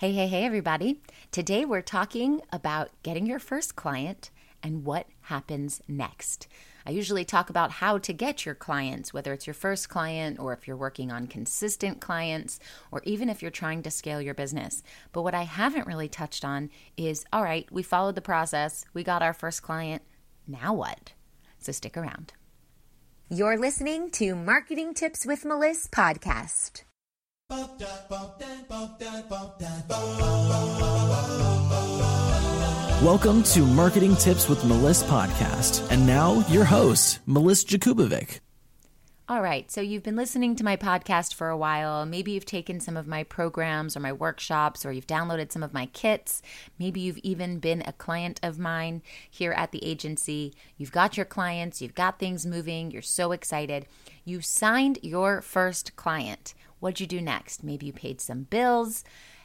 Hey, hey, hey, everybody. Today we're talking about getting your first client and what happens next. I usually talk about how to get your clients, whether it's your first client or if you're working on consistent clients or even if you're trying to scale your business. But what I haven't really touched on is all right, we followed the process, we got our first client, now what? So stick around. You're listening to Marketing Tips with Melissa podcast. Welcome to Marketing Tips with Melissa podcast. And now your host, Melissa Jakubovic. All right, so you've been listening to my podcast for a while. Maybe you've taken some of my programs or my workshops, or you've downloaded some of my kits. Maybe you've even been a client of mine here at the agency. You've got your clients, you've got things moving, you're so excited. You signed your first client. What'd you do next? Maybe you paid some bills,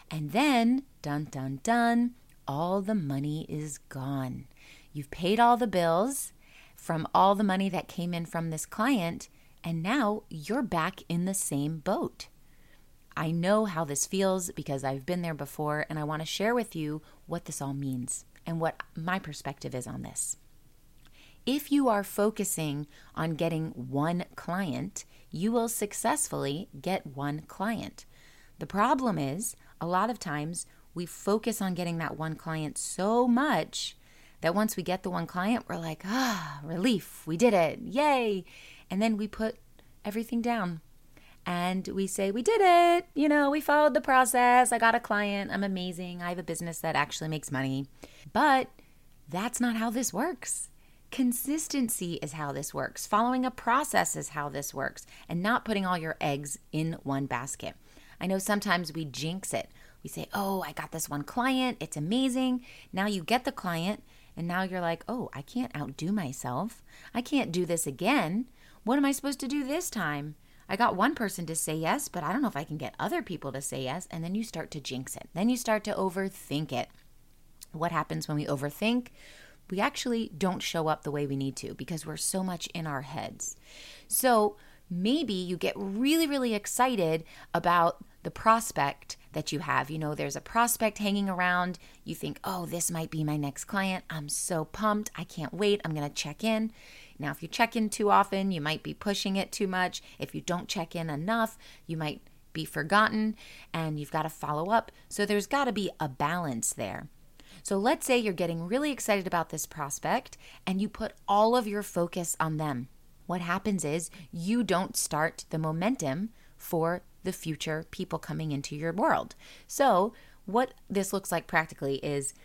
and then, dun dun dun, all the money is gone. You've paid all the bills from all the money that came in from this client, and now you're back in the same boat. I know how this feels because I've been there before, and I want to share with you what this all means and what my perspective is on this. If you are focusing on getting one client, you will successfully get one client. The problem is, a lot of times we focus on getting that one client so much that once we get the one client, we're like, ah, relief, we did it, yay. And then we put everything down and we say, we did it, you know, we followed the process, I got a client, I'm amazing, I have a business that actually makes money. But that's not how this works. Consistency is how this works. Following a process is how this works, and not putting all your eggs in one basket. I know sometimes we jinx it. We say, Oh, I got this one client. It's amazing. Now you get the client, and now you're like, Oh, I can't outdo myself. I can't do this again. What am I supposed to do this time? I got one person to say yes, but I don't know if I can get other people to say yes. And then you start to jinx it. Then you start to overthink it. What happens when we overthink? We actually don't show up the way we need to because we're so much in our heads. So maybe you get really, really excited about the prospect that you have. You know, there's a prospect hanging around. You think, oh, this might be my next client. I'm so pumped. I can't wait. I'm going to check in. Now, if you check in too often, you might be pushing it too much. If you don't check in enough, you might be forgotten and you've got to follow up. So there's got to be a balance there. So let's say you're getting really excited about this prospect and you put all of your focus on them. What happens is you don't start the momentum for the future people coming into your world. So, what this looks like practically is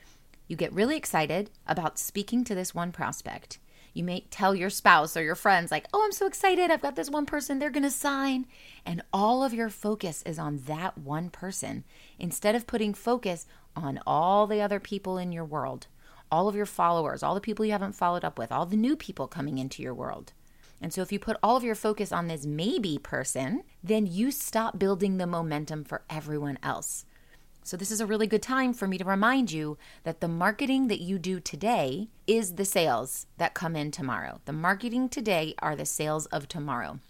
you get really excited about speaking to this one prospect. You may tell your spouse or your friends, like, oh, I'm so excited. I've got this one person, they're going to sign. And all of your focus is on that one person instead of putting focus on all the other people in your world, all of your followers, all the people you haven't followed up with, all the new people coming into your world. And so, if you put all of your focus on this maybe person, then you stop building the momentum for everyone else. So, this is a really good time for me to remind you that the marketing that you do today is the sales that come in tomorrow. The marketing today are the sales of tomorrow.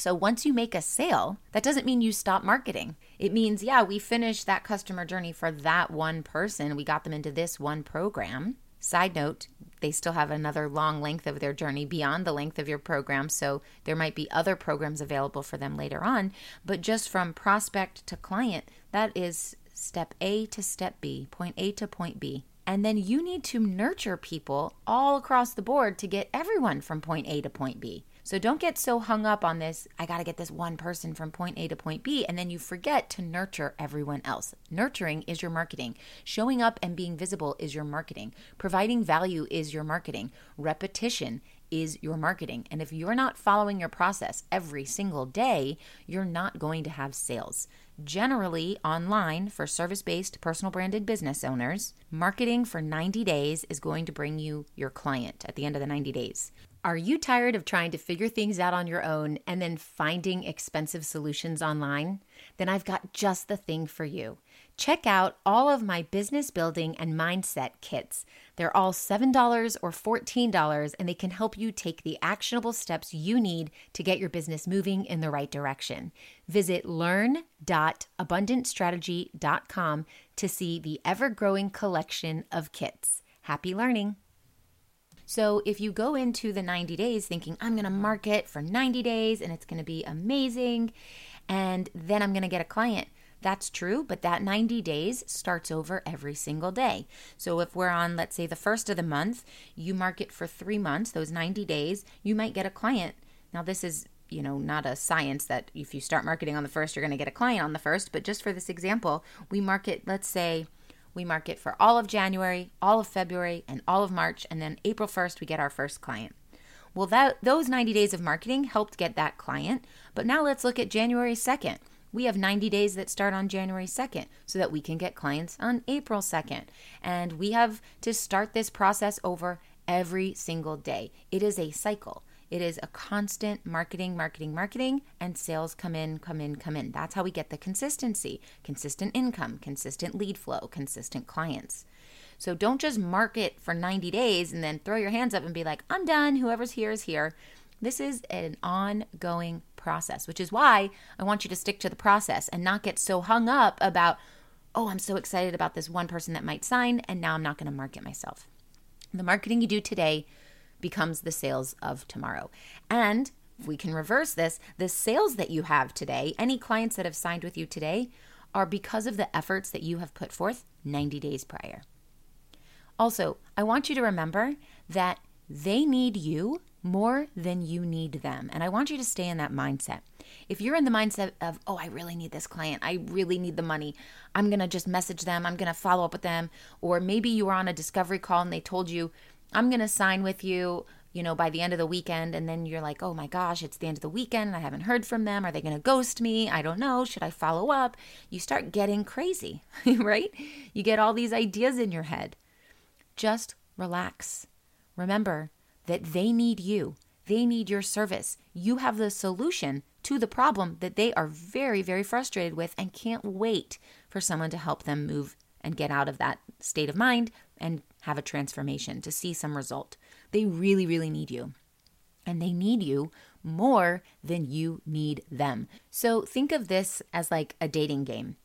So once you make a sale, that doesn't mean you stop marketing. It means, yeah, we finished that customer journey for that one person. We got them into this one program. Side note, they still have another long length of their journey beyond the length of your program. So there might be other programs available for them later on. But just from prospect to client, that is step A to step B, point A to point B. And then you need to nurture people all across the board to get everyone from point A to point B. So don't get so hung up on this, I got to get this one person from point A to point B, and then you forget to nurture everyone else. Nurturing is your marketing. Showing up and being visible is your marketing. Providing value is your marketing. Repetition is your marketing. And if you're not following your process every single day, you're not going to have sales. Generally, online for service based personal branded business owners, marketing for 90 days is going to bring you your client at the end of the 90 days. Are you tired of trying to figure things out on your own and then finding expensive solutions online? Then I've got just the thing for you. Check out all of my business building and mindset kits. They're all $7 or $14, and they can help you take the actionable steps you need to get your business moving in the right direction. Visit learn.abundantstrategy.com to see the ever growing collection of kits. Happy learning! So, if you go into the 90 days thinking, I'm going to market for 90 days and it's going to be amazing, and then I'm going to get a client, that's true, but that 90 days starts over every single day. So if we're on, let's say, the first of the month, you market for three months, those 90 days, you might get a client. Now, this is you know, not a science that if you start marketing on the first, you're going to get a client on the first. But just for this example, we market, let's say, we market for all of January, all of February, and all of March, and then April 1st, we get our first client. Well, that those 90 days of marketing helped get that client. But now let's look at January 2nd. We have 90 days that start on January 2nd so that we can get clients on April 2nd. And we have to start this process over every single day. It is a cycle. It is a constant marketing, marketing, marketing, and sales come in, come in, come in. That's how we get the consistency consistent income, consistent lead flow, consistent clients. So don't just market for 90 days and then throw your hands up and be like, I'm done. Whoever's here is here. This is an ongoing process, which is why I want you to stick to the process and not get so hung up about, oh, I'm so excited about this one person that might sign, and now I'm not going to market myself. The marketing you do today becomes the sales of tomorrow. And we can reverse this, the sales that you have today, any clients that have signed with you today, are because of the efforts that you have put forth 90 days prior. Also, I want you to remember that they need you more than you need them. And I want you to stay in that mindset. If you're in the mindset of, oh, I really need this client, I really need the money, I'm going to just message them, I'm going to follow up with them. Or maybe you were on a discovery call and they told you, I'm going to sign with you, you know, by the end of the weekend. And then you're like, oh my gosh, it's the end of the weekend. I haven't heard from them. Are they going to ghost me? I don't know. Should I follow up? You start getting crazy, right? You get all these ideas in your head. Just relax. Remember, that they need you. They need your service. You have the solution to the problem that they are very, very frustrated with and can't wait for someone to help them move and get out of that state of mind and have a transformation to see some result. They really, really need you. And they need you more than you need them. So think of this as like a dating game.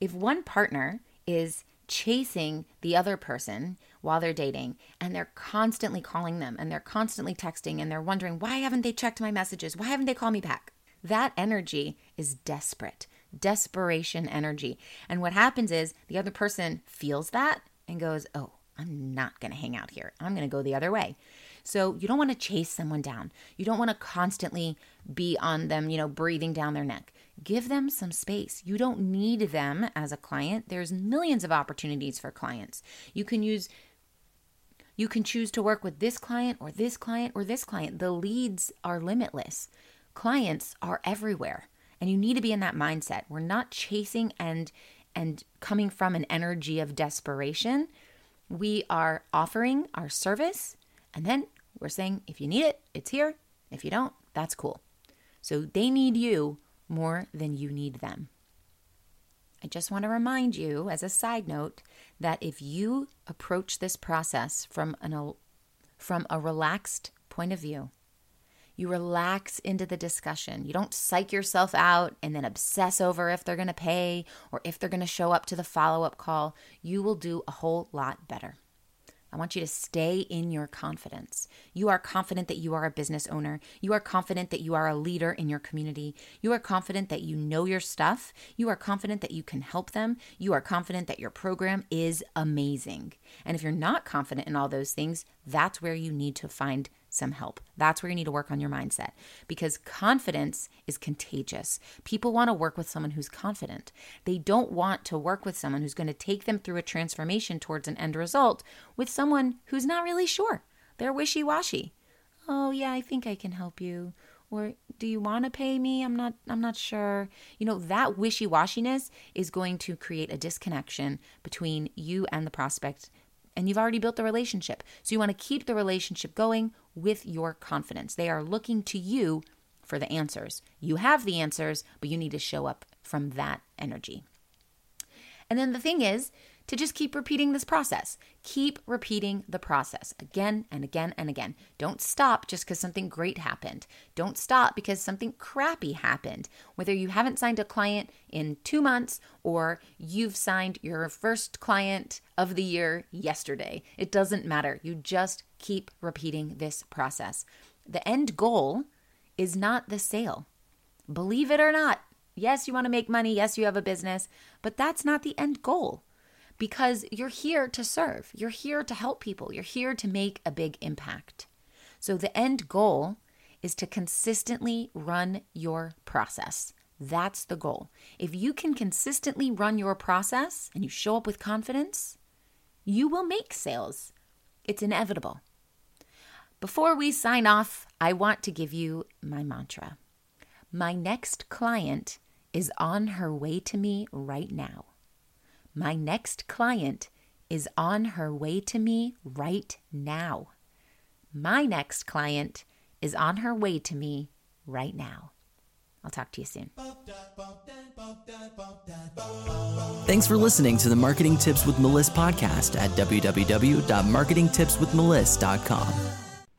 If one partner is chasing the other person while they're dating and they're constantly calling them and they're constantly texting and they're wondering, why haven't they checked my messages? Why haven't they called me back? That energy is desperate, desperation energy. And what happens is the other person feels that and goes, oh, I'm not going to hang out here. I'm going to go the other way. So you don't want to chase someone down. You don't want to constantly be on them, you know, breathing down their neck. Give them some space. You don't need them as a client. There's millions of opportunities for clients. You can use you can choose to work with this client or this client or this client. The leads are limitless. Clients are everywhere. And you need to be in that mindset. We're not chasing and and coming from an energy of desperation. We are offering our service and then we're saying if you need it, it's here. If you don't, that's cool. So they need you more than you need them. I just want to remind you, as a side note, that if you approach this process from, an, from a relaxed point of view, you relax into the discussion. You don't psych yourself out and then obsess over if they're going to pay or if they're going to show up to the follow up call. You will do a whole lot better. I want you to stay in your confidence. You are confident that you are a business owner. You are confident that you are a leader in your community. You are confident that you know your stuff. You are confident that you can help them. You are confident that your program is amazing. And if you're not confident in all those things, that's where you need to find some help. That's where you need to work on your mindset because confidence is contagious. People want to work with someone who's confident. They don't want to work with someone who's going to take them through a transformation towards an end result with someone who's not really sure. They're wishy washy. Oh, yeah, I think I can help you. Or do you want to pay me? I'm not I'm not sure. You know, that wishy-washiness is going to create a disconnection between you and the prospect and you've already built the relationship. So you want to keep the relationship going with your confidence. They are looking to you for the answers. You have the answers, but you need to show up from that energy. And then the thing is to just keep repeating this process. Keep repeating the process again and again and again. Don't stop just because something great happened. Don't stop because something crappy happened. Whether you haven't signed a client in two months or you've signed your first client of the year yesterday, it doesn't matter. You just keep repeating this process. The end goal is not the sale. Believe it or not, Yes, you want to make money. Yes, you have a business, but that's not the end goal because you're here to serve. You're here to help people. You're here to make a big impact. So the end goal is to consistently run your process. That's the goal. If you can consistently run your process and you show up with confidence, you will make sales. It's inevitable. Before we sign off, I want to give you my mantra. My next client is on her way to me right now. My next client is on her way to me right now. My next client is on her way to me right now. I'll talk to you soon. Thanks for listening to the Marketing Tips with Melissa podcast at www.marketingtipswithmelissa.com.